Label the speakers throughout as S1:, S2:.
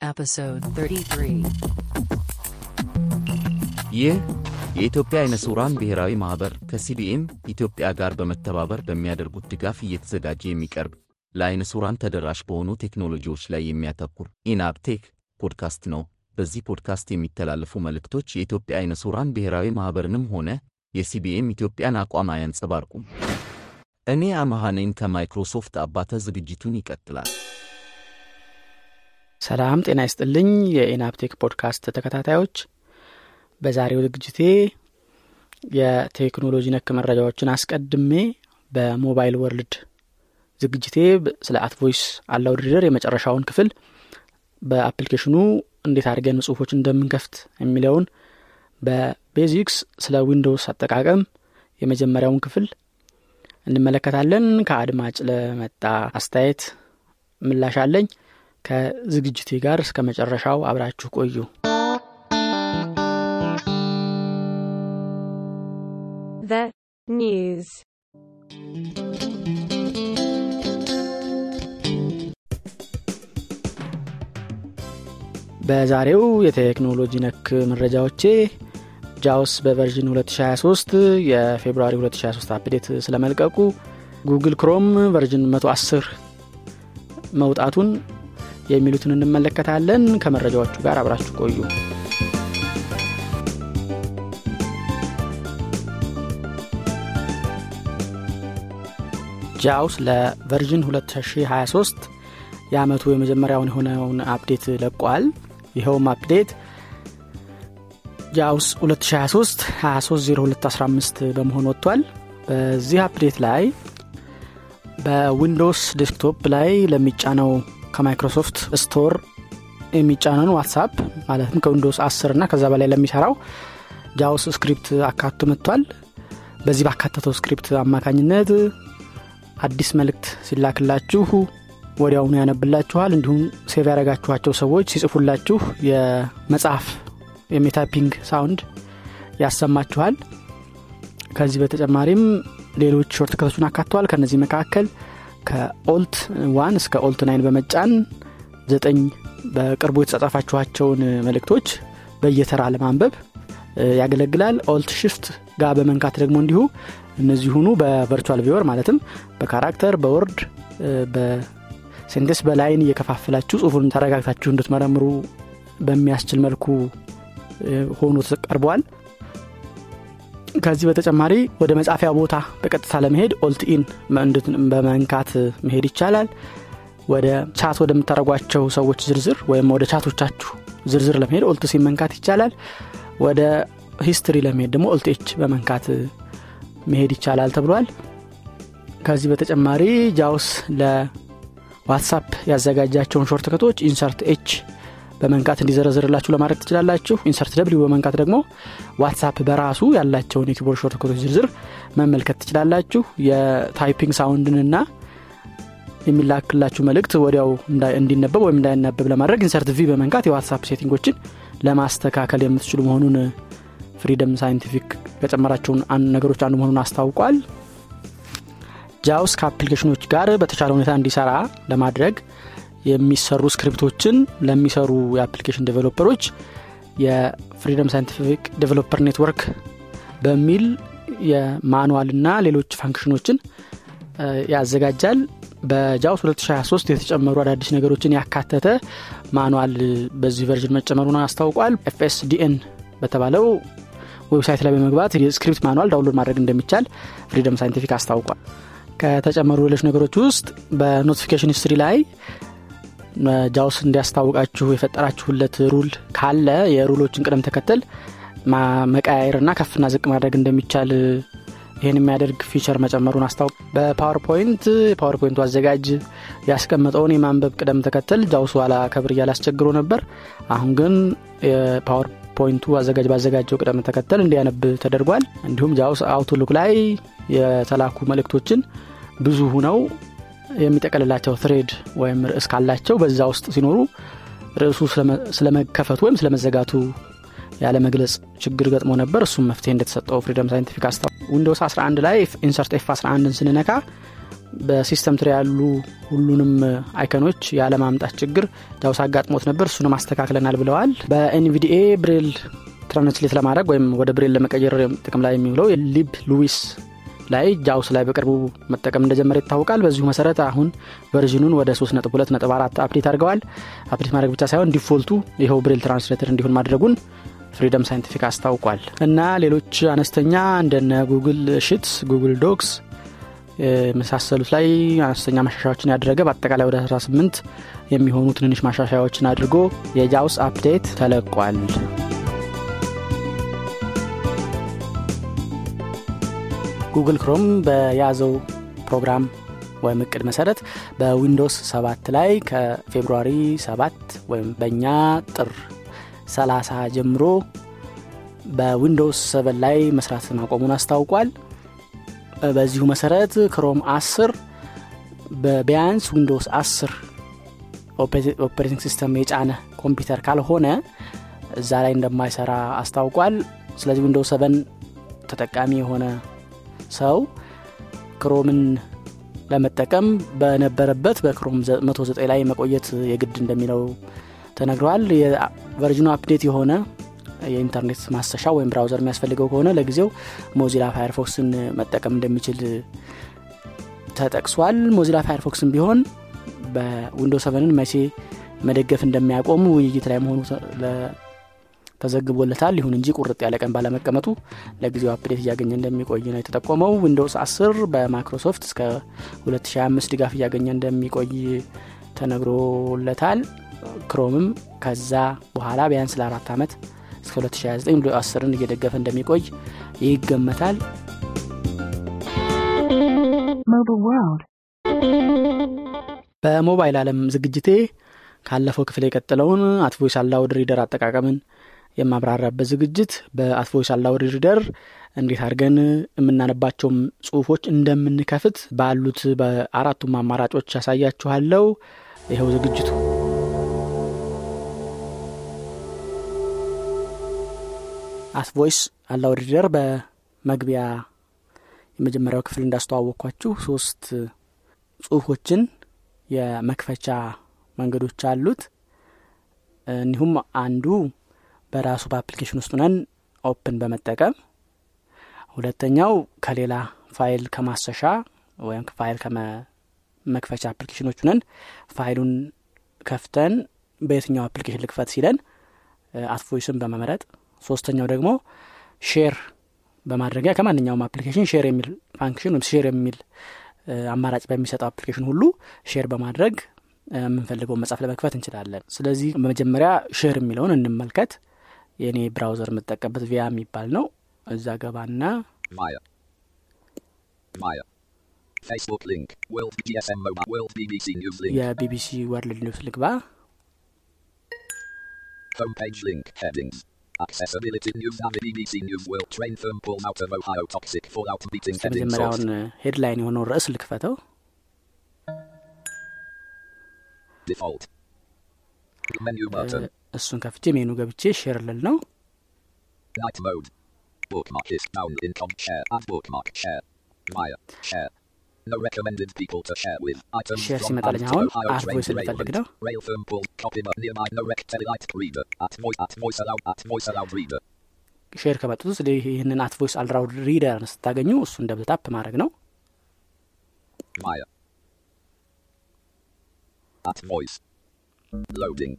S1: Episode 33.
S2: ይህ የኢትዮጵያ አይነ ስውራን ብሔራዊ ማኅበር ከ CBM ኢትዮጵያ ጋር በመተባበር በሚያደርጉት ድጋፍ እየተዘጋጀ የሚቀርብ ለአይነ ስውራን ተደራሽ በሆኑ ቴክኖሎጂዎች ላይ የሚያተኩር ኢንአፕቴክ ፖድካስት ነው። በዚህ ፖድካስት የሚተላለፉ መልእክቶች የኢትዮጵያ አይነ ስውራን ብሔራዊ ማኅበርንም ሆነ የ CBM ኢትዮጵያን አቋም አያንጸባርቁም። እኔ አመሃ ነኝ ከማይክሮሶፍት አባተ። ዝግጅቱን ይቀጥላል።
S3: ሰላም ጤና ይስጥልኝ የኢናፕቴክ ፖድካስት ተከታታዮች። በዛሬው ዝግጅቴ የቴክኖሎጂ ነክ መረጃዎችን አስቀድሜ በ mobile world ዝግጅቴ ስለ @Voice Aloud Reader የመጨረሻውን ክፍል በ application ኑ እንዴት አድርገን ጽሁፎች እንደምንከፍት የሚለውን በ basics ስለ Windows አጠቃቀም የመጀመሪያውን ክፍል እንመለከታለን። ከአድማጭ ለመጣ አስተያየት ምላሽ አለኝ ከዝግጅቴ ጋር እስከ መጨረሻው አብራችሁ ቆዩ
S4: news.
S3: በዛሬው የቴክኖሎጂ ነክ መረጃዎቼ ጃውስ በቨርዥን 2023 የ February 2023 update ስለመልቀቁ Google Chrome version 110 መውጣቱን የሚሉትን እንመለከታለን። ከመረጃዎቹ ጋር አብራችሁ ቆዩ። JAWS ለ version 2023 የአመቱ የመጀመሪያውን የሆነውን update ለቋል። ይኸውም update JAWS 2023 230215 በመሆን ወጥቷል። በዚህ update ላይ በ Windows desktop ላይ ለሚጫነው ከ Microsoft Store የሚጫነውን WhatsApp ማለትም ከ Windows 10 እና ከዛ በላይ ለሚሰራው JAWS script አካቶ መጥቷል። በዚህ ባካተተው script አማካኝነት አዲስ መልእክት ሲላክላችሁ ወዲያውኑ ያነብላችኋል። እንዲሁም save ያደረጋችኋቸው ሰዎች ሲጽፉላችሁ የመጽሐፍ የ typing sound ያሰማችኋል። ከዚህ በተጨማሪም ሌሎች shortcut ኦችን አካተዋል። ከነዚህ መካከል ከ Alt one እስከ Alt nine በመጫን ዘጠኝ በቅርቡ የተጻጻፋችኋቸውን መልእክቶች በየተራ ለማንበብ ያገለግላል። Alt Shift ጋር በመንካት ደግሞ እንዲሁ እነዚሁኑ በ virtual viewer ማለትም በካራክተር በወርድ በሴንቴስ በላይን እየከፋፍላችሁ ጽሁፉን ተረጋግታችሁ እንድትመረምሩ በሚያስችል መልኩ ሆኖ ቀርበዋል ከዚህ በተጨማሪ ወደ መጻፊያ ቦታ በቀጥታ ለመሄድ Alt E ን በመንካት መሄድ ይቻላል። ወደ chat ወደምታደረጓቸው ሰዎች ዝርዝር ወይም ወደ chat ኦቻችሁ ዝርዝር ለመሄድ Alt C ን መንካት ይቻላል። ወደ history ለመሄድ ደግሞ Alt በመንካት መሄድ ይቻላል ተብሏል። ከዚህ በተጨማሪ JAWS ለ WhatsApp ያዘጋጃቸውን shortcut ኦች Insert H በመንካት እንዲዘረዝርላችሁ ለማድረግ ትችላላችሁ። Insert W በመንካት ደግሞ WhatsApp በራሱ ያላቸውን የ keyboard shortcut ኦች ዝርዝር መመልከት ትችላላችሁ። የ typing sound ንና የሚላክላችሁ መልእክት ወዲያው እንዲነበብ ወይም እንዳይነበብ ለማድረግ Insert V በመንካት የ WhatsApp setting ኦችን ለማስተካከል የምትችሉ መሆኑን Freedom Scientific ከጨመራቸውን ነገሮች አንዱ መሆኑን አስታውቋል። JAWS ከ application ኦች ጋር በተቻለ ሁኔታ እንዲሰራ ለማድረግ የሚሰሩ script ኦችን ለሚሰሩ የአፕሊኬሽን ዴቨሎፐሮች የፍሪደም ሳይንቲፊክ ዴቨሎፐር ኔትወርክ በሚል የ manual ና ሌሎች function ኦችን ያዘጋጃል። በ JAWS 2023 የተጨመሩ አዳዲስ ነገሮችን ያካተተ manual በዚህ version መጨመሩን አስታውቋል። FSDN በተባለው website ላይ በመግባት የ script manual download ማድረግ እንደሚቻል Freedom Scientific አስታውቋል። ከተጨመሩ ሌሎች ነገሮች ውስጥ በ notification history ላይ JAWS እንዲያስታውቃችሁ የፈጠራችሁለት rule ካለ የ rule ኦችን ቅደም ተከተል መቀያየርና ከፍና ዝቅ ማድረግ እንደሚቻል ይህን የሚያደርግ feature መጨመሩን አስታውቅ። በ PowerPoint የ PowerPoint ኡ አዘጋጅ ያስቀመጠውን የማንበብ ቅደም ተከተል JAWS ኋላ ከብር እያላስቸግሮ ነበር። አሁን ግን የ PowerPoint ኡ አዘጋጅ ባዘጋጀው ቅደም ተከተል እንዲያነብ ተደርጓል። እንዲሁም JAWS Outlook ላይ የተላኩ መልእክቶችን ብዙ ሁነው የሚጠቀልላቸው thread ወይም ርዕስ ካላቸው በዛ ውስጥ ሲኖሩ ርዕሱ ስለመከፈቱ ወይም ስለመዘጋቱ ያለ መግለጽ ችግር ገጥሞ ነበር። እሱም መፍትሄ እንደተሰጠው Freedom Scientific አስታ Windows 11 ላይ Insert F 11ን ስንነካ በ system tray ያሉ ሁሉንም icon ኦች ያለማምጣት ችግር JAWS አጋጥሞት ነበር። እሱንም አስተካክለናል ብለዋል። በ NVDA ብሬል translate ለማድረግ ወይም ወደ ብሬል ለመቀየር ጥቅም ላይ የሚውለው Liblouis ላይ JAWS ላይ በቅርቡ መጠቀም እንደጀመረ ይታወቃል። በዚሁ መሰረት አሁን version ኑን ወደ 3.2.4 update አድርገዋል። update ማድረግ ብቻ ሳይሆን default ኡ ይኸው ብሬል translator እንዲሆን ማድረጉን Freedom Scientific አስታውቋል። እና ሌሎች አነስተኛ እንደነ Google Sheets Google Docs የመሳሰሉት ላይ አነስተኛ ማሻሻያዎችን ያደረገ በአጠቃላይ ወደ 18 የሚሆኑ ትንንሽ ማሻሻያዎችን አድርጎ የ JAWS update ተለቋል Google Chrome በያዘው ፕሮግራም ወይም እቅድ መሰረት በ Windows 7 ላይ ከ February 7 ወይም በእኛ ጥር 30 ጀምሮ በዊንዶውስ 7 ላይ መስራት ማቆሙን አስታውቋል። በዚሁ መሰረት ክሮም 10 በቢያንስ ዊንዶውስ 10 operating system የጫነ ኮምፒውተር ካልሆነ እዛ ላይ እንደማይሰራ አስታውቋል። ስለዚህ ዊንዶውስ 7 ተጠቃሚ የሆነ ሰው ክሮምን ለመጠቀም በነበረበት በክሮም 109 ላይ መቆየት የግድ እንደሚለው ተነግረዋል። የ version ኑ update የሆነ የኢንተርኔት ማሰሻ ወይም browser የሚያስፈልገው ከሆነ ለጊዜው ሞዚላ ፋየርፎክስን መጠቀም እንደሚችል ተጠቅሷል። ሞዚላ ፋየርፎክስን ቢሆን በ Windows seven ን መቼ መደገፍ እንደሚያቆሙ ውይይት ላይ መሆኑ ተዘግቦለታል። ይሁን እንጂ ቁርጥ ያለ ቀን ባለመቀመጡ ለጊዜው update እያገኘ እንደሚቆይ ነው የተጠቆመው። ዊንዶውስ 10 በማይክሮሶፍት እስከ 2025 ድጋፍ እያገኘ እንደሚቆይ ተነግሮለታል። ክሮምም ከዛ በኋላ ቢያንስ ለአራት ዓመት እስከ 2029 10ን እየደገፈ እንደሚቆይ ይገመታል።
S1: Mobile World.
S3: በሞባይል ዓለም ዝግጅቴ ካለፈው ክፍል የቀጠለውን AtVoice Aloud Reader አጠቃቀምን የማብራራበት ዝግጅት በ AtVoice Aloud Reader እንዴት አድርገን የምናነባቸውም ጽሁፎች እንደምንከፍት ባሉት በአራቱም አማራጮች ያሳያችኋለው ይኸው ዝግጅቱ። AtVoice Aloud Reader በመግቢያ የመጀመሪያው ክፍል እንዳስተዋወቅኳችሁ ሶስት ጽሁፎችን የመክፈቻ መንገዶች አሉት። እንዲሁም አንዱ በራሱ በአፕሊኬሽን ውስጥ ሆነን open በመጠቀም ሁለተኛው ከሌላ ፋይል ከማሰሻ ወይም ፋይል ከመክፈቻ አፕሊኬሽኖች ሆነን ፋይሉን ከፍተን በየትኛው አፕሊኬሽን ልክፈት ሲለን AtVoice ን በመምረጥ ሶስተኛው ደግሞ share በማድረጊያ ከማንኛውም አፕሊኬሽን share የሚል function ወይም share የሚል አማራጭ በሚሰጠው አፕሊኬሽን ሁሉ share በማድረግ የምንፈልገውን መጽሐፍ ለመክፈት እንችላለን። ስለዚህ በመጀመሪያ share የሚለውን እንመልከት የእኔ browser የምጠቀምበት ቪያ የሚባል ነው እዛ ገባና
S5: BBC News link.
S3: የቢቢሲ World News ልግባ
S5: Homepage link. Headings. Accessibility News and BBC News World Train firm pulls out of Ohio toxic fallout meeting heading source.
S3: መጀመሪያውን ሄድላይን የሆነውን ርዕስ ልክፈተው
S5: Default. Menu button.
S3: እሱን ከፍቼ ሜኑ ገብቼ ሼር ልል ነው
S5: Night mode. Bookmark is down in com share and bookmark share. Maya. Share. No recommended people to share with. Items
S3: Share
S5: from
S3: ሲመጣልኝ
S5: and to
S3: አሁን
S5: Ohio
S3: አት
S5: train
S3: ቮይስ ልፈልግ
S5: derailment.
S3: ነው
S5: Rail firm pull. Copy but nearby no rec telelite reader. At voice at voice allowed at voice allowed reader.
S3: ሼር ከመጡት ውስጥ ይህንን አት ቮይስ አልራውድ ሪደር ስታገኙ እሱን ደብል ታፕ ማድረግ ነው
S5: Maya. At voice. Loading.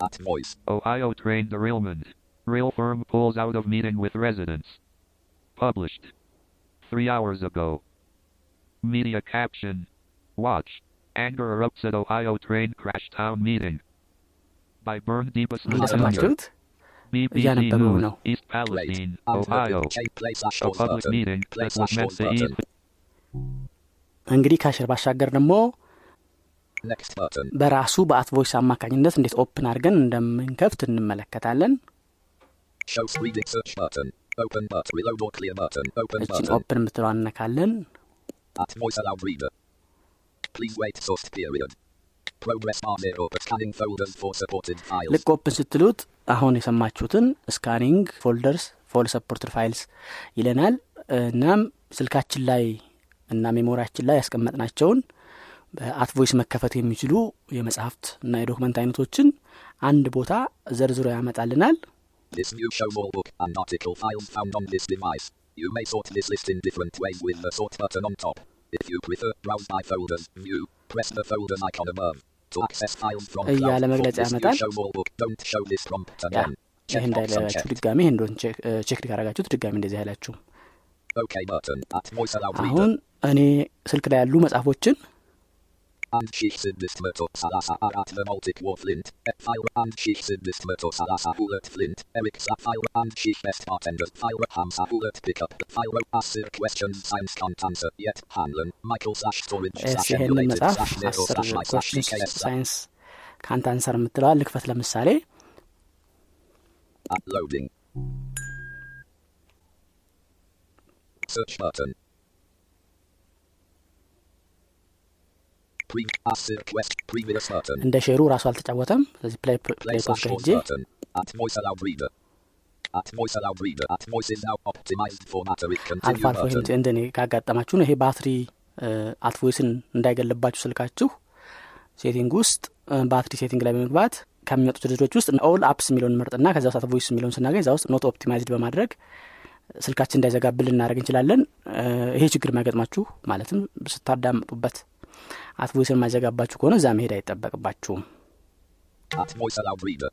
S5: At voice.
S6: Ohio train derailment. Rail firm pulls out of meeting with residents. Published. Three hours ago. Media caption. Watch. Anger erupts at Ohio train crash town meeting. By Burn Deepest
S3: እንደሰማችሁት
S6: BBC
S3: እያነበበው
S6: News,
S3: ነው።
S6: East
S5: Wait.
S6: Palestine,
S5: And
S6: Ohio.
S5: K play slash
S6: A
S5: pause
S6: public
S5: button.
S6: meeting
S5: Play
S6: that was
S5: slash
S6: meant
S5: pause
S6: to
S5: button.
S6: ease
S3: እንግዲህ ካሽር ባሻገር ደግሞ
S5: Next button.
S3: በራሱ በአት ቮይስ አማካኝነት እንዴት ኦፕን አድርገን እንደምንከፍት እንመለከታለን
S5: Show reading search button. Open button. Reload or clear button. Open
S3: እችን. ኦፕን የምትለው እነካለን. ልክ ኦፕን ስትሉት አሁን የሰማችሁትን ስካኒንግ ፎልደርስ ፎል ሰፖርትድ ፋይልስ ይለናል እናም ስልካችን ላይ እና ሜሞሪያችን ላይ ያስቀመጥናቸውን በአትቮይስ መከፈት የሚችሉ የመጽሐፍት እና የዶክመንት አይነቶችን አንድ ቦታ ዘርዝሮ ያመጣልናል
S5: This new show more book and article files found on this device. You may sort this list in different ways with the sort button on top. If you prefer, browse by folders, view, press the folders icon above. To access files from
S3: እያለ መግለጫ ያመጣል።. ይህ እንዳይላችሁ
S5: unchecked.
S3: ድጋሚ እንደሆን ቼክ ካረጋችሁት ድጋሚ እንደዚህ አይላችሁም. አሁን እኔ ስልክ ላይ ያሉ መጽሐፎችን
S5: And sheikh sidist murto salasa arat the Baltic war flint. Fire and sheikh sidist murto salasa hulet flint. Eric Sapphire and sheikh best bartenders. Fire Hamza hulet pickup. Fire Asir questions science can't answer yet. Hanlon. Michael slash storage
S3: ኤስ
S5: slash
S3: ይሄንን
S5: emulated
S3: መጽሐፍ
S5: slash nero
S3: አስር
S5: slash my slash
S3: ኮሽንስ
S5: DKS.
S3: ሳይንስ ካንት አንሰር የምትለዋል ልክፈት ለምሳሌ
S5: Uploading. Search button.
S3: እንደ ሼሩ ራሱ አልተጫወተም። ስለዚህ ፕላይ
S5: pause
S3: ሄጄ. አልፎ አልፎ እንደኔ ካጋጠማችሁ ነው ይሄ ባትሪ አትቮይስን እንዳይገልባችሁ ስልካችሁ ሴቲንግ ውስጥ ባትሪ ሴቲንግ ላይ በመግባት ከሚመጡት ድርጅቶች ውስጥ ኦል አፕስ የሚለውን ምርጥና ከዛ ውስጥ አትቮይስ የሚለውን ስናገኝ እዛ ውስጥ ኖት ኦፕቲማይዝድ በማድረግ ስልካችን እንዳይዘጋብል ልናደረግ እንችላለን። እ፣ ይሄ ችግር የሚያገጥማችሁ ማለትም ስታዳምጡበት አትቮይስን የማይዘጋባችሁ ከሆነ እዛ መሄድ አይጠበቅባችሁም
S5: At voice aloud reader.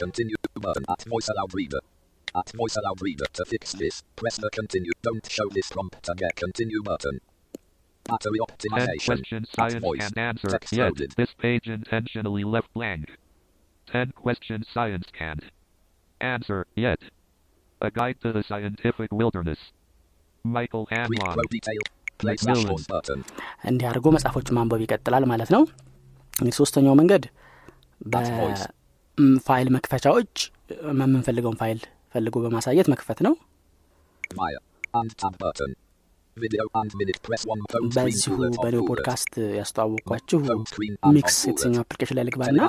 S5: Continue button. At voice aloud reader. At voice aloud reader. To fix this, press the continue. Don't show this prompt and get continue button. Battery
S6: 10
S5: optimization.
S6: questions
S5: At
S6: science
S5: voice.
S6: can't answer
S5: Text
S6: yet.
S5: loaded.
S6: This page intentionally left blank. 10 questions science can't answer yet. A guide to the scientific wilderness. Michael
S5: Read
S6: Hanlon.
S5: pro detail.
S3: እንዲህ አድርጎ መጽሐፎችን ማንበብ ይቀጥላል ማለት ነው እንግዲህ ሶስተኛው መንገድ በፋይል መክፈቻዎች የምንፈልገውን ፋይል ፈልጎ በማሳየት መክፈት ነው
S5: Maya. And tab button. Video and minute. Press one. Home screen.
S3: በዚሁ በኔው. ፖድካስት ያስተዋወቅኳችሁ ሚክስ የተሰኘው. አፕሊኬሽን ላይ ልግባና.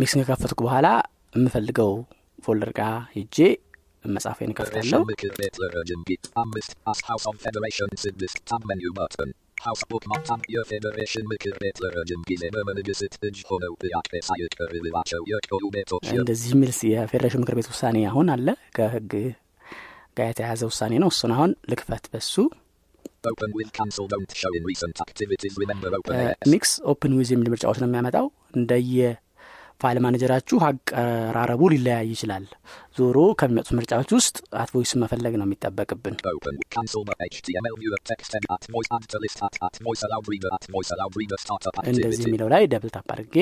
S3: ሚክስን ከከፈትኩ በኋላ የምፈልገው ፎልደር ጋር ሄጄ መጽሐፌን
S5: በተን ሃውስ ቡክማርክ ታብ የፌዴሬሽን ምክር ቤት ለረጅም ጊዜ በመንግስት እጅ ሆነው ጥያቄ ሳይቀርብላቸው የቆዩ ቤቶች
S3: እንደዚህ የሚል የፌዴሬሽን ምክር ቤት ውሳኔ አሁን አለ። ከህግ ጋር የተያያዘ ውሳኔ ነው። እሱን አሁን ልክፈት በሱ. ሚክስ open with የሚል ምርጫዎች ነው የሚያመጣው። እንደየ file manager ኣችሁ አቀራረቡ ሊለያይ ይችላል። ዞሮ ከሚመጡት ምርጫዎች ውስጥ AtVoice መፈለግ ነው የሚጠበቅብን። እንደዚህ የሚለው ላይ double tap አድርጌ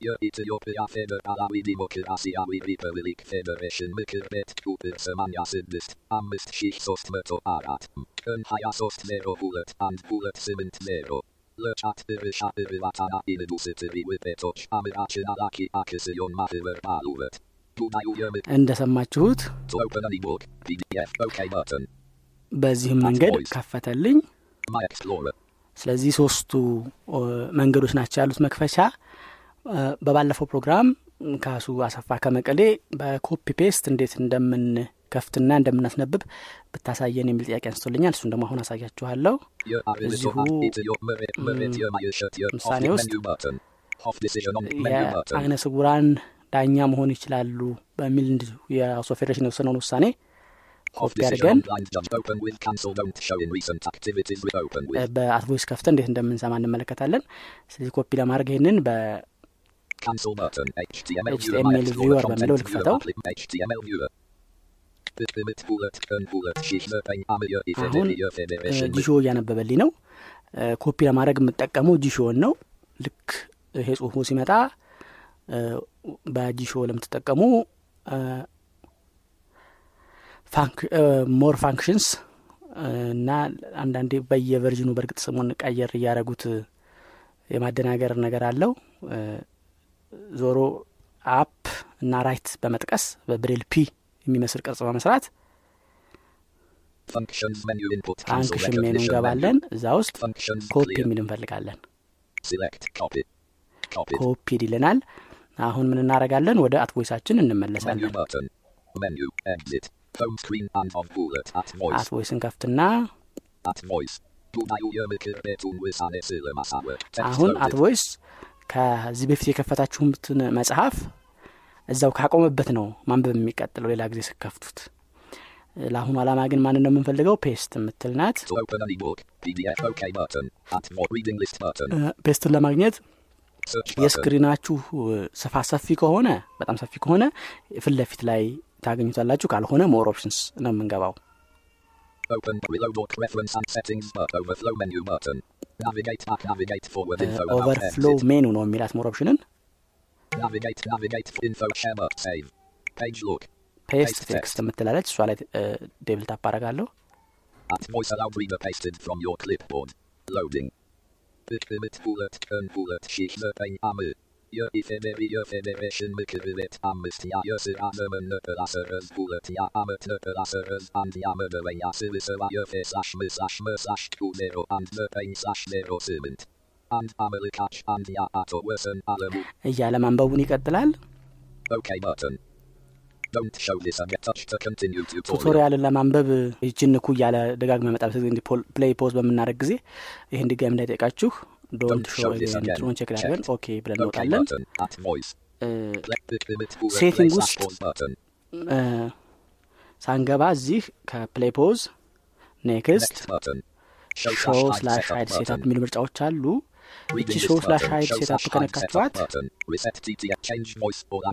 S5: የኢትዮጵያ ፌዴራላዊ ዲሞክራሲያዊ ሪፐብሊክ ፌዴሬሽን ምክር ቤት ቁጥር 86 5304 ቀን 23 02 1 2 8 0 Lăsat tyrysza pyrywatana ildusytyriły petoć, a myracie nalaki akysyjon maty werpalówet.
S3: እንደሰማችሁት በዚህም መንገድ ከፈተልኝ ስለዚህ ሶስቱ መንገዶች ናቸው ያሉት መክፈቻ በባለፈው ፕሮግራም ካሱ አሰፋ ከመቀሌ በ copy paste እንዴት እንደምን እንደምንከፍትና እንደምናስነብብ ብታሳየን የሚል ጥያቄ አንስቶልኛል። እሱን ደግሞ አሁን አሳያችኋለሁ። እዚሁ ምሳሌ ውስጥ የአይነ ስውራን ዳኛ መሆን ይችላሉ በሚል እንዲሁ of Federation የወሰነውን ውሳኔ ኮፒ አድርገን በ
S5: At
S3: Voice ከፍተ እንዴት እንደምንሰማ እንመለከታለን። ስለዚህ ኮፒ ለማድረግ ይህንን በ
S5: content
S3: በሚለው ልክፈተው። አሁን Jieshuo እያነበበልኝ ነው። ኮፒ ለማድረግ የምጠቀመው Jieshuo ን ነው። ልክ ይሄ ጽሁፉ ሲመጣ በ Jieshuo ለምትጠቀሙ more functions እና አንዳንዴ በየ version ኑ በእርግጥ ስሙን ቀየር እያደረጉት የማደናገር ነገር አለው። ዞሮ up እና right በመጥቀስ በ braille p የሚመስል ቅርጽ በመስራት
S5: function menu
S3: እንገባለን
S5: menu
S3: እዛ ውስጥ ኮፒ የሚል እንፈልጋለን።
S5: Select copy copy.
S3: copy ይልናል አሁን ምን እናደርጋለን? ወደ At
S5: Voice ኣችን
S3: እንመለሳለን።
S5: Button. Menu. Exit. Home screen and of bullet at voice. At Voice ን ከፍትና
S3: አሁን
S5: loaded.
S3: At Voice ከዚህ በፊት የከፈታችሁትን መጽሐፍ እዛው ካቆመበት ነው ማንበብ የሚቀጥለው ሌላ ጊዜ ስከፍቱት ለአሁኑ ዓላማ ግን ማንን ነው የምንፈልገው paste የምትል ናት ፔስትን ለማግኘት. የስክሪናችሁ ስፋት ሰፊ ከሆነ በጣም ሰፊ ከሆነ ፊት ላይ ታገኙታላችሁ ካልሆነ ሞር ኦፕሽንስ ነው የምንገባው
S5: Open reload or reference and settings but overflow menu button. Navigate back, navigate forward info about
S3: ኦቨርፍሎ
S5: exit.
S3: ሜኑ ነው የሚላት ሞር ኦፕሽንን
S5: Navigate, navigate info share but save. Page look.
S3: ፔስት
S5: Paste
S3: ቴክስት የምትላለች እሷ ላይ ዴብል ታፕ አረጋለሁ
S5: At voice allowed reader pasted from your clipboard. Loading. Bikbimit bullet kern bullet sheikh the pain amı. Ye ifemeri ye federation mıkırıvet amist ya yasır anımın nöpılasırız bullet ya amıt nöpılasırız and yamıdı ve yasırısı va ye fe slash mı slash mı slash kulero and nöpein slash nero siment.
S3: እያለ ማንበቡን ይቀጥላል.
S5: tutorial
S3: ን ለማንበብ ይችን ንኩ እያለ ደጋግመ መጣ play pause በምናደረግ ጊዜ ይህን ድጋሚ እንዳይጠይቃችሁ Don't
S5: Don't
S3: show
S5: show this again.
S3: የምትለውን check
S5: አድርገን.
S3: OK ብለን እንወጣለን
S5: slash
S3: ውስጥ ሳንገባ እዚህ ከ play pause
S5: next show slash setup setup.
S3: የሚሉ ምርጫዎች አሉ እቺ
S5: list slash. hide setup ከነካችኋት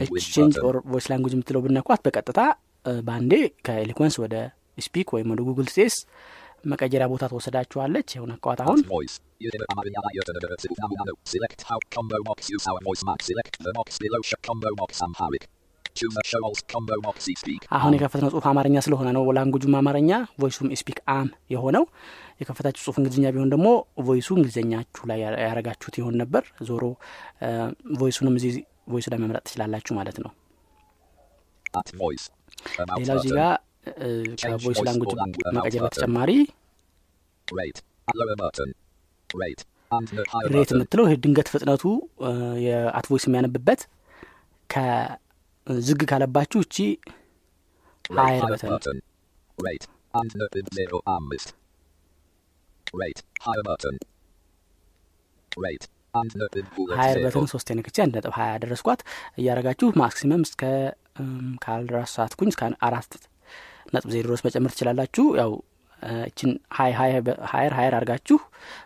S5: exchange. or voice language
S3: የምትለው ብነኳት በቀጥታ በአንዴ ከ Eloquence ወደ eSpeak ወይም ወደ Google speech መቀየሪያ ቦታ ትወሰዳችኋለች ይኸው ነካዋት አሁን. አሁን የከፈትነው ጽሁፍ አማርኛ ስለሆነ ነው language ኡም አማርኛ voice ኡም eSpeak አም የሆነው የከፈታችሁ ጽሁፍ እንግሊዝኛ ቢሆን ደግሞ voice ኡ እንግሊዝኛችሁ ላይ ያረጋችሁት ይሆን ነበር። ዞሮ voice ኡንም እዚህ voice ኡ ላይ መምረጥ ትችላላችሁ ማለት ነው። ሌላው እዚህ. ጋር ከ
S5: voice language
S3: መቀየር በተጨማሪ
S5: rate.
S3: የምትለው ይህ ድንገት ፍጥነቱ እ፣ የ At Voice የሚያነብበት ከዝግ ካለባችሁ እቺ
S5: higher button higher zero.
S3: button ሶስት ንክቼ አንድ ነጥብ ሀያ ያደረስኳት እያረጋችሁ maximum እስከ እም፣ ካልረሳሁኝ እስከ አራት ነጥብ ዜሮ ድረስ መጨመር ትችላላችሁ። ያው እችን higher higher አድርጋችሁ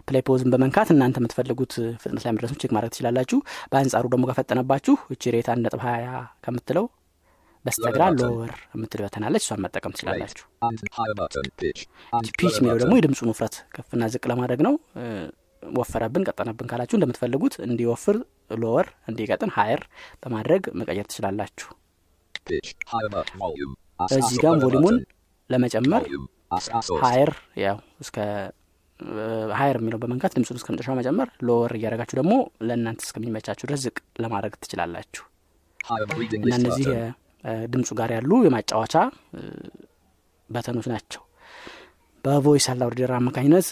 S3: play pause ን በመንካት እናንተ የምትፈልጉት ፍጥነት ላይ መድረሱን check ማድረግ ትችላላችሁ። በአንጻሩ ደግሞ ከፈጠነባችሁ እቺ rate አንድ ነጥብ ሀያ ከምትለው በስተግራ.
S5: lower
S3: የምትል button አለች እሷን መጠቀም. ትችላላችሁ
S5: pitch
S3: የሚለው ደግሞ. የድምፁን ውፍረት ከፍና ዝቅ ለማድረግ ነው ወፈረብን ቀጠነብን ካላችሁ እንደምትፈልጉት እንዲወፍር lower እንዲቀጥን higher በማድረግ መቀየር ትችላላችሁ እዚህ ጋም
S5: volume ኡን. ለመጨመር.
S3: higher ያው እስከ higher የሚለው በመንካት ድምፁን እስከ መጨረሻው መጨመር lower እያደረጋችሁ ደግሞ ለእናንተ እስከሚመቻችሁ ድረስ ዝቅ ለማድረግ ትችላላችሁ እና እነዚህ ድምፁ ጋር ያሉ የማጫወቻ button ኦች ናቸው። በ Voice Aloud Reader አማካኝነት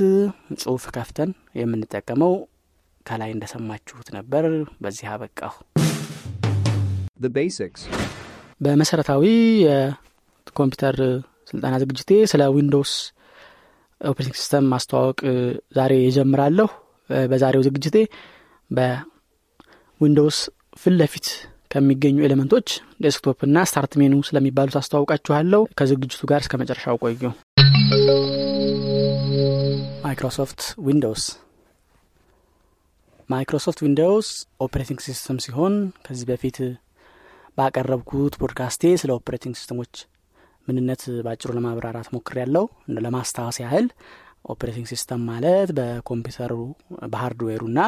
S3: ጽሁፍ ከፍተን የምንጠቀመው ከላይ እንደሰማችሁት ነበር። በዚህ አበቃሁ. በመሰረታዊ የኮምፒውተር ስልጠና ዝግጅቴ ስለ ዊንዶውስ operating system ማስተዋወቅ ዛሬ እጀምራለሁ በዛሬው ዝግጅቴ በዊንዶውስ ፊት ለፊት ከሚገኙ element ኦች desktop እና start menu ስለሚባሉት አስተዋውቃችኋለሁ። ከዝግጅቱ ጋር እስከ መጨረሻው ቆዩ። ማይክሮሶፍት ዊንዶውስ። ማይክሮሶፍት ዊንዶውስ operating system ሲሆን ከዚህ በፊት ባቀረብኩት ፖድካስቴ ስለ operating system ኦች ምንነት በአጭሩ ለማብራራት ሞክሬያለሁ ለማስታወስ ያህል operating system ማለት በኮምፒውተሩ በ hardware ኡና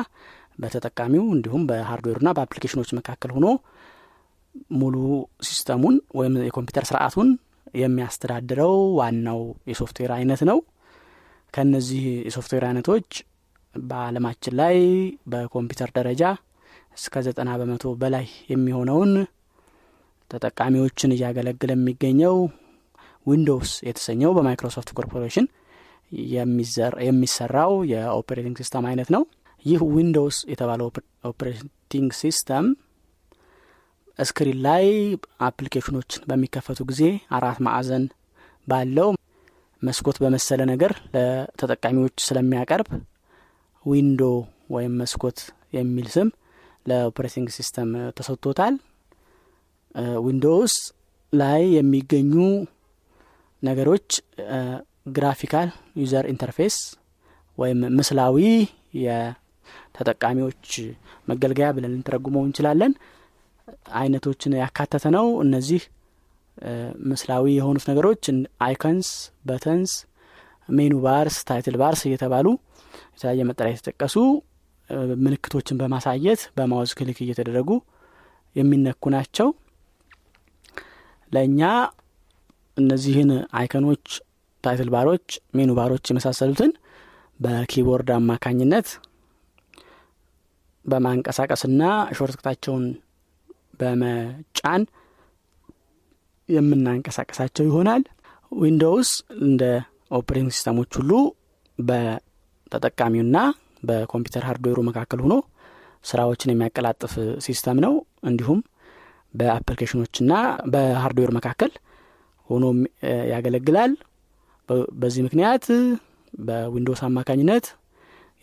S3: በተጠቃሚው እንዲሁም በሀርድዌሩና በአፕሊኬሽኖች መካከል ሆኖ ሙሉ system ኡን ወይም የኮምፒውተር ስርዓቱን የሚያስተዳድረው ዋናው የሶፍትዌር አይነት ነው። ከእነዚህ የሶፍትዌር አይነቶች በአለማችን ላይ በኮምፒውተር ደረጃ እስከ ዘጠና በመቶ በላይ የሚሆነውን ተጠቃሚዎችን እያገለገለ የሚገኘው ዊንዶውስ የተሰኘው በማይክሮሶፍት ኮርፖሬሽን የሚሰራው የ operating system አይነት ነው። ይህ ዊንዶውስ የተባለው operating system screen ላይ application ኦችን በሚከፈቱ ጊዜ አራት ማዕዘን ባለው መስኮት በመሰለ ነገር ለተጠቃሚዎች ስለሚያቀርብ window ወይም መስኮት የሚል ስም ለ operating system ተሰጥቶታል። ዊንዶውስ ላይ የሚገኙ ነገሮች graphical user interface ወይም ምስላዊ የተጠቃሚዎች መገልገያ ብለን ልንተረጉመው እንችላለን አይነቶችን ያካተተ ነው። እነዚህ ምስላዊ የሆኑት ነገሮች icons buttons menu bars title bars እየተባሉ የተለያየ መጠሪያ የተጠቀሱ ምልክቶችን በማሳየት በ mouse click እየተደረጉ የሚነኩ ናቸው። ለእኛ እነዚህን icon ኦች title bar ኦች menu bar ኦች የመሳሰሉትን በ keyboard አማካኝነት በማንቀሳቀስና shortcut ኣቸውን በመጫን የምናንቀሳቀሳቸው ይሆናል። Windows እንደ operating system ኦች ሁሉ በተጠቃሚውና በኮምፒውተር hardware ኡ መካከል ሆኖ ስራዎችን የሚያቀላጥፍ system ነው። እንዲሁም በ application ኦችና በ hardware መካከል ሆኖ ያገለግላል። በዚህ ምክንያት በ Windows አማካኝነት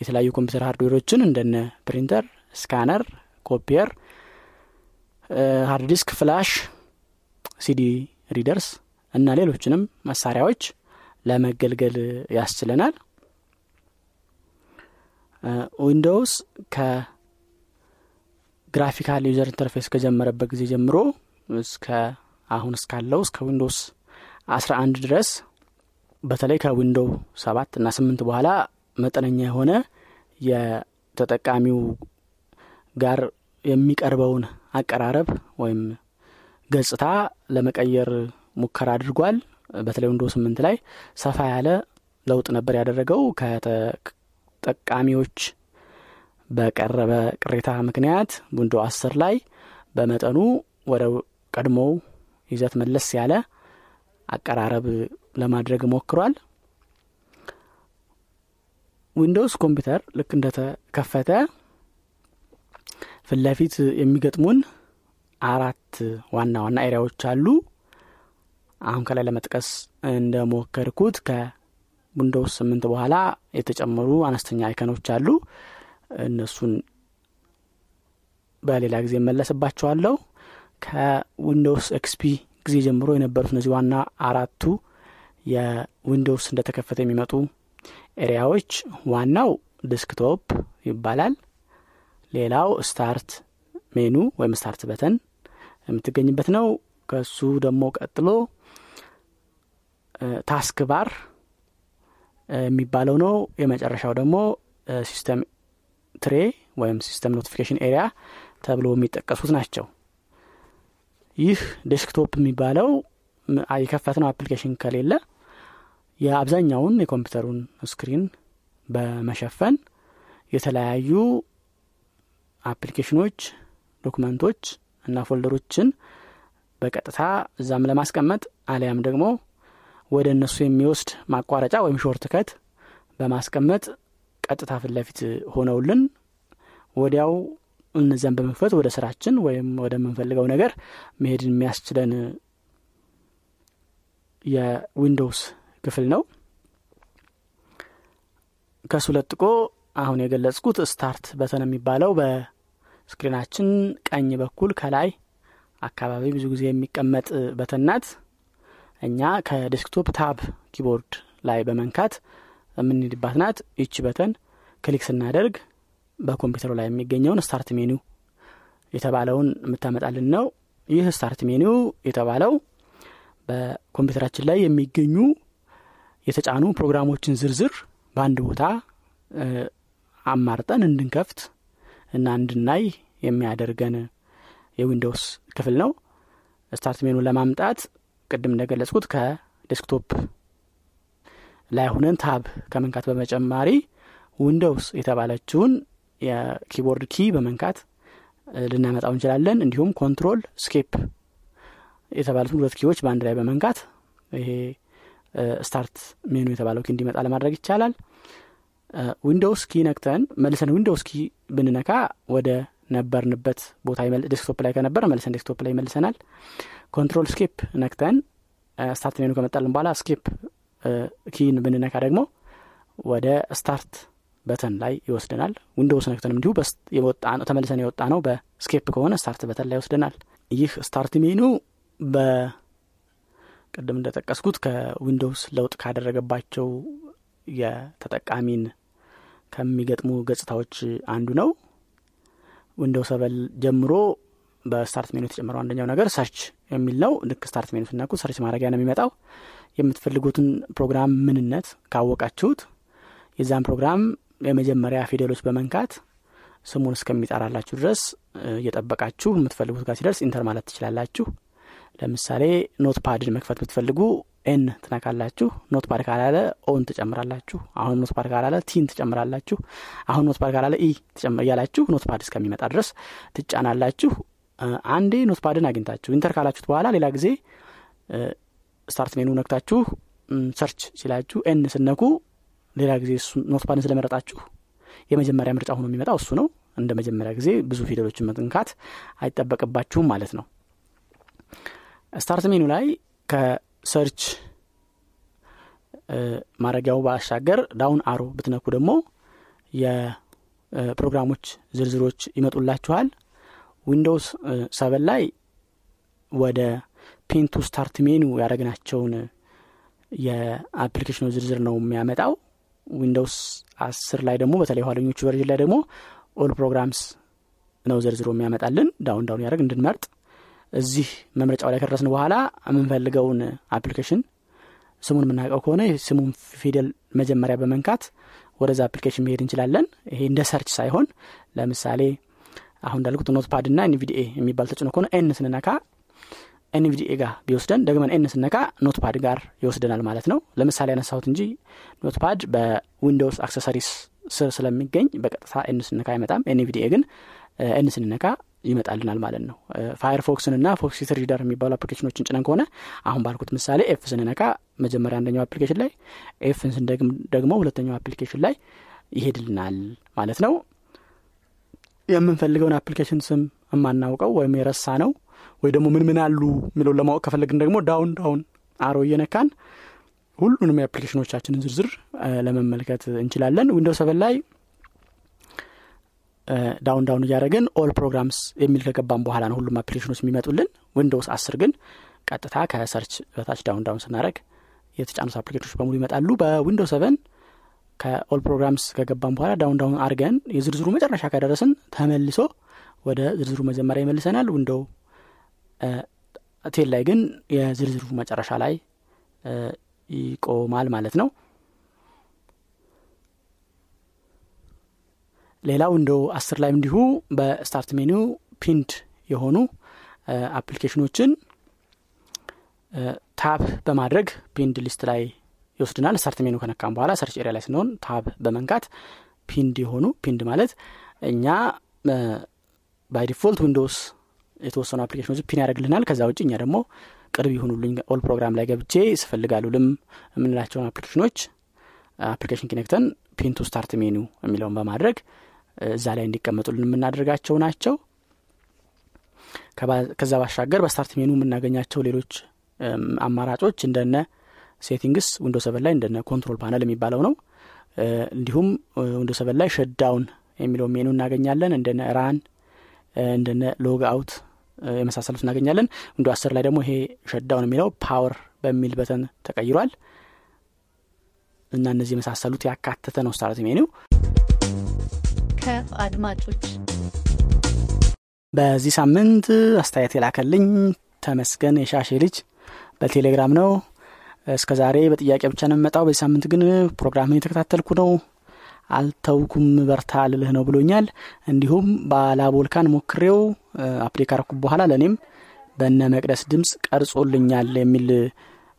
S3: የተለያዩ ኮምፒውተር hardware ኦችን እንደነ printer scanner copier hard disk flash CD readers እና ሌሎችንም መሳሪያዎች ለመገልገል ያስችለናል። Windows ከ graphical user interface ከጀመረበት ጊዜ ጀምሮ እስከ አሁን እስካለው እስከ Windows አስራ አንድ ድረስ በተለይ ከ Windows ሰባት እና ስምንት በኋላ መጠነኛ የሆነ የተጠቃሚው ጋር የሚቀርበውን አቀራረብ ወይም ገጽታ ለመቀየር ሙከራ አድርጓል። በተለይ Windows ስምንት ላይ ሰፋ ያለ ለውጥ ነበር ያደረገው። ከተጠቃሚዎች በቀረበ ቅሬታ ምክንያት Windows አስር ላይ በመጠኑ ወደ ቀድሞው ይዘት መለስ ያለ አቀራረብ ለማድረግ ሞክሯል። Windows ኮምፒውተር ልክ እንደተከፈተ ፊት ለፊት የሚገጥሙን አራት ዋና ዋና area ዎች አሉ። አሁን ከላይ ለመጥቀስ እንደሞከርኩት ከ Windows ስምንት በኋላ የተጨመሩ አነስተኛ icon ኦች አሉ። እነሱን በሌላ ጊዜ እመለስባቸዋለሁ ከ Windows XP ጊዜ ጀምሮ የነበሩት እነዚህ ዋና አራቱ የ Windows እንደተከፈተ የሚመጡ area ዎች ዋናው desktop ይባላል ሌላው start menu ወይም start button የምትገኝበት ነው። ከሱ ደግሞ ቀጥሎ task bar የሚባለው ነው። የመጨረሻው ደግሞ system tray ወይም system notification area ተብሎ የሚጠቀሱት ናቸው። ይህ desktop የሚባለው የከፈትነው application ከሌለ የአብዛኛውን የኮምፒውተሩን screen በመሸፈን የተለያዩ application ኦች document ኦች እና folder ኦችን በቀጥታ እዛም ለማስቀመጥ አሊያም ደግሞ ወደ እነሱ የሚወስድ ማቋረጫ ወይም shortcut በማስቀመጥ ቀጥታ ፊት ለፊት ሆነውልን ወዲያው እነዚያን በመክፈት ወደ ስራችን ወይም ወደምንፈልገው ነገር መሄድ የሚያስችለን የ Windows ክፍል ነው። ከሱ ለጥቆ አሁን የገለጽኩት start button የሚባለው በ screen ኣችን ቀኝ በኩል ከላይ አካባቢ ብዙ ጊዜ የሚቀመጥ button ናት እኛ ከ desktop tab keyboard ላይ በመንካት የምንሄድባት ናት። ይቺ button click ስናደርግ በኮምፒውተሩ ላይ የሚገኘውን start menu ው የተባለውን የምታመጣልን ነው። ይህ start menu ው የተባለው በኮምፒውተራችን ላይ የሚገኙ የተጫኑ ፕሮግራሞችን ዝርዝር በአንድ ቦታ አማርጠን እንድንከፍት እና እንድናይ የሚያደርገን የ Windows ክፍል ነው። start menu ን ለማምጣት ቅድም እንደገለጽኩት ከ desktop ላይ ሁነን tab ከመንካት በተጨማሪ Windows የተባለችውን የ keyboard key በመንካት ልናመጣው እንችላለን። እንዲሁም control escape የተባሉትን ሁለት key ዎች በአንድ ላይ በመንካት ይሄ start menu የተባለው key እንዲመጣ ለማድረግ ይቻላል Windows key ነክተን መልሰን Windows key ብንነካ ወደ ነበርንበት ቦታ desktop ላይ ከነበር መልሰን desktop ላይ ይመልሰናል control escape ነክተን start menu ከመጣልን በኋላ escape key ን ብንነካ ደግሞ ወደ start button ላይ ይወስደናል። Windows ነክተንም እንዲሁ ተመልሰን የወጣ ነው። በ escape ከሆነ start button ላይ ይወስደናል። ይህ start menu በቅድም እንደጠቀስኩት ከ Windows ለውጥ ካደረገባቸው የተጠቃሚን ከሚገጥሙ ገጽታዎች አንዱ ነው። Windows seven ጀምሮ በ start menu የተጨመረው አንደኛው ነገር search የሚል ነው። ልክ start menu ስትነኩ search ማድረጊያ ነው የሚመጣው። የምትፈልጉትን ፕሮግራም ምንነት ካወቃችሁት የዛን ፕሮግራም የመጀመሪያ ፊደሎች በመንካት ስሙን እስከሚጠራላችሁ ድረስ እየጠበቃችሁ የምትፈልጉት ጋር ሲደርስ enter ማለት ትችላላችሁ። ለምሳሌ Notepad ን መክፈት ብትፈልጉ N ትነካላችሁ Notepad ካላለ O ን ትጨምራላችሁ አሁን Notepad ካላለ T ን ትጨምራላችሁ አሁን Notepad ካላለ E እያላችሁ Notepad እስከሚመጣ ድረስ ትጫናላችሁ። አንዴ Notepad ን አግኝታችሁ enter ካላችሁት በኋላ ሌላ ጊዜ start menu ነክታችሁ search ሲላችሁ N ስትነኩ ሌላ ጊዜ Notepad ን ስለመረጣችሁ የመጀመሪያ ምርጫ ሆኖ የሚመጣው እሱ ነው። እንደ መጀመሪያ ጊዜ ብዙ ፊደሎችን መንካት አይጠበቅባችሁም ማለት ነው። start menu ላይ ከ search ማድረጊያው ባሻገር down arrow ብትነኩ ደግሞ የፕሮግራሞች ዝርዝሮች ይመጡላችኋል። Windows seven ላይ ወደ ፔንቱ start menu ያደረግናቸውን የአፕሊኬሽኖች ዝርዝር ነው የሚያመጣው። ዊንዶውስ አስር ላይ ደግሞ በተለይ ኋለኞቹ version ላይ ደግሞ All Programs ነው ዘርዝሮ የሚያመጣልን። down down እያደረግን እንድንመርጥ እዚህ መምረጫው ላይ ከደረስን በኋላ የምንፈልገውን application ስሙን የምናውቀው ከሆነ ስሙን ፊደል መጀመሪያ በመንካት ወደዛ application መሄድ እንችላለን። ይሄ እንደ search ሳይሆን ለምሳሌ አሁን እንዳልኩት Notepad ና NVDA የሚባል ተጭኖ ከሆነ N ስንነካ NVDA ጋር ቢወስደን ደግመን N ስነካ Notepad ጋር ይወስደናል ማለት ነው። ለምሳሌ ያነሳሁት እንጂ Notepad በ Windows Accessories ስር ስለሚገኝ በቀጥታ N ስነካ አይመጣም። NVDA ግን N ስንነካ ይመጣልናል ማለት ነው። Firefox ን ና Foxit Reader የሚባሉ አፕሊኬሽኖችን ጭነን ከሆነ አሁን ባልኩት ምሳሌ F ስንነካ መጀመሪያ አንደኛው application ላይ F ን ስንደግም ደግሞ ሁለተኛው application ላይ ይሄድልናል ማለት ነው። የምንፈልገውን application ስም የማናውቀው ወይም የረሳነው ወይ ደግሞ ምን ምን አሉ የሚለውን ለማወቅ ከፈለግን ደግሞ down down arrow እየነካን ሁሉንም የአፕሊኬሽኖቻችንን ዝርዝር ለመመልከት እንችላለን። Windows seven ላይ down down እያደረግን All Programs የሚል ከገባን በኋላ ነው ሁሉም አፕሊኬሽኖች የሚመጡልን። ዊንዶውስ አስር ግን ቀጥታ ከ search በታች down down ስናደርግ የተጫኑት አፕሊኬሽኖች በሙሉ ይመጣሉ። በ Windows seven ከ All Programs ከገባን በኋላ down down አድርገን የዝርዝሩ መጨረሻ ከደረስን ተመልሶ ወደ ዝርዝሩ መጀመሪያ ይመልሰናል። Windows ten ላይ ግን የዝርዝሩ መጨረሻ ላይ ይቆማል ማለት ነው ሌላው እንደው አስር ላይም እንዲሁ በ start menu pinned የሆኑ አፕሊኬሽኖችን tab በማድረግ pinned list ላይ ይወስድናል። start menu ከነካን በኋላ search area ላይ ስንሆን tab በመንካት pinned የሆኑ pinned ማለት እኛ by default ዊንዶውስ የተወሰኑ አፕሊኬሽኖች pin ያደርግልናል። ከዛ ውጭ እኛ ደግሞ ቅርብ ይሁኑልኝ all program ላይ ገብቼ አልፈልግም የምንላቸውን አፕሊኬሽኖች application key ነክተን pin to start menu የሚለውን በማድረግ እዛ ላይ እንዲቀመጡልን የምናደርጋቸው ናቸው። ከዛ ባሻገር በ start menu የምናገኛቸው ሌሎች አማራጮች እንደነ settings Windows seven ላይ እንደነ control panel የሚባለው ነው። እንዲሁም Windows seven ላይ shut down የሚለው ሜኑ እናገኛለን። እንደነ run እንደነ log out የመሳሰሉት እናገኛለን። Windows አስር ላይ ደግሞ ይሄ shut down የሚለው power በሚል button ተቀይሯል። እና እነዚህ የመሳሰሉት ያካተተ ነው start menu ው
S1: ከአድማጮች
S3: በዚህ ሳምንት አስተያየት የላከልኝ ተመስገን የሻሼ ልጅ በቴሌግራም ነው። እስከ ዛሬ በጥያቄ ብቻ ነው የምመጣው። በዚህ ሳምንት ግን ፕሮግራምን የተከታተልኩ ነው። አልተውኩም በርታ ልልህ ነው ብሎኛል። እንዲሁም ባላቦልካን ሞክሬው update ካረኩ በኋላ ለእኔም በነ መቅደስ ድምፅ ቀርጾልኛል የሚል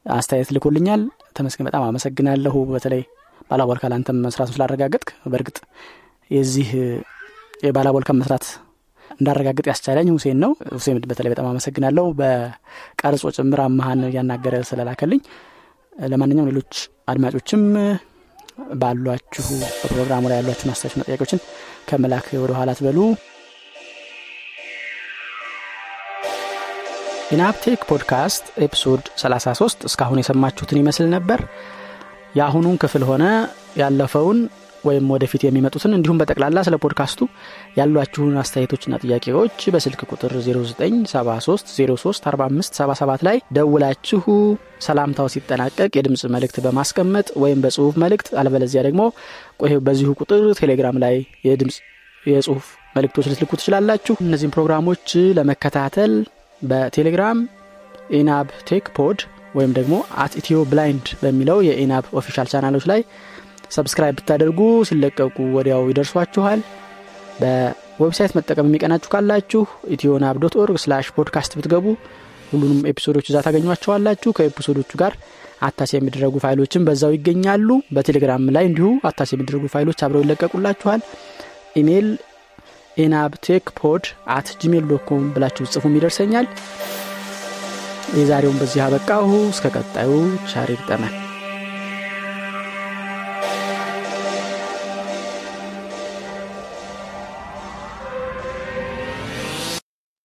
S3: አስተያየት ልኮልኛል። ተመስገን በጣም አመሰግናለሁ። በተለይ ባላቦልካ ለአንተም መስራቱ ስላረጋገጥክ በእርግጥ የዚህ የባላቦልካም መስራት እንዳረጋግጥ ያስቻለኝ ሁሴን ነው። ሁሴን በተለይ በጣም አመሰግናለሁ። በቀርጾ ጭምር አመሀን እያናገረ ስለላከልኝ። ለማንኛውም ሌሎች አድማጮችም ባላችሁ በፕሮግራሙ ላይ ያሏችሁን አስተያየትና ጥያቄዎችን ከመላክ ወደ ኋላ አትበሉ። የኢናብ ቴክ podcast episode 33 እስካሁን የሰማችሁትን ይመስል ነበር። የአሁኑን ክፍል ሆነ ያለፈውን ወይም ወደፊት የሚመጡትን እንዲሁም በጠቅላላ ስለ ፖድካስቱ ያሏችሁን አስተያየቶችና ጥያቄዎች በስልክ ቁጥር 0973034577 ላይ ደውላችሁ ሰላምታው ሲጠናቀቅ የድምፅ መልእክት በማስቀመጥ ወይም በጽሁፍ መልእክት አለበለዚያ ደግሞ በዚሁ ቁጥር ቴሌግራም ላይ የድምፅ የጽሁፍ መልእክቶች ልትልኩ ትችላላችሁ። እነዚህም ፕሮግራሞች ለመከታተል በቴሌግራም ኢናብ ቴክ ፖድ ወይም ደግሞ at ኢትዮ ብላይንድ በሚለው የኢናብ official ቻናሎች ላይ subscribe ብታደርጉ ሲለቀቁ ወዲያው ይደርሷችኋል። በ website መጠቀም የሚቀናችሁ ካላችሁ ኢትዮናብ dot org slash podcast ብትገቡ ሁሉንም ኤፒሶዶች እዛ ታገኟቸዋላችሁ። ከኤፒሶዶቹ ጋር attach የሚደረጉ ፋይሎችን በዛው ይገኛሉ። በቴሌግራም ላይ እንዲሁ attach የሚደረጉ ፋይሎች አብረው ይለቀቁላችኋል። ኢሜይል ኢናብ ቴክ ፖድ at Gmail dot com ብላችሁ ጽፉም ይደርሰኛል። የዛሬውን በዚህ አበቃሁ። እስከ ቀጣዩ ጠመን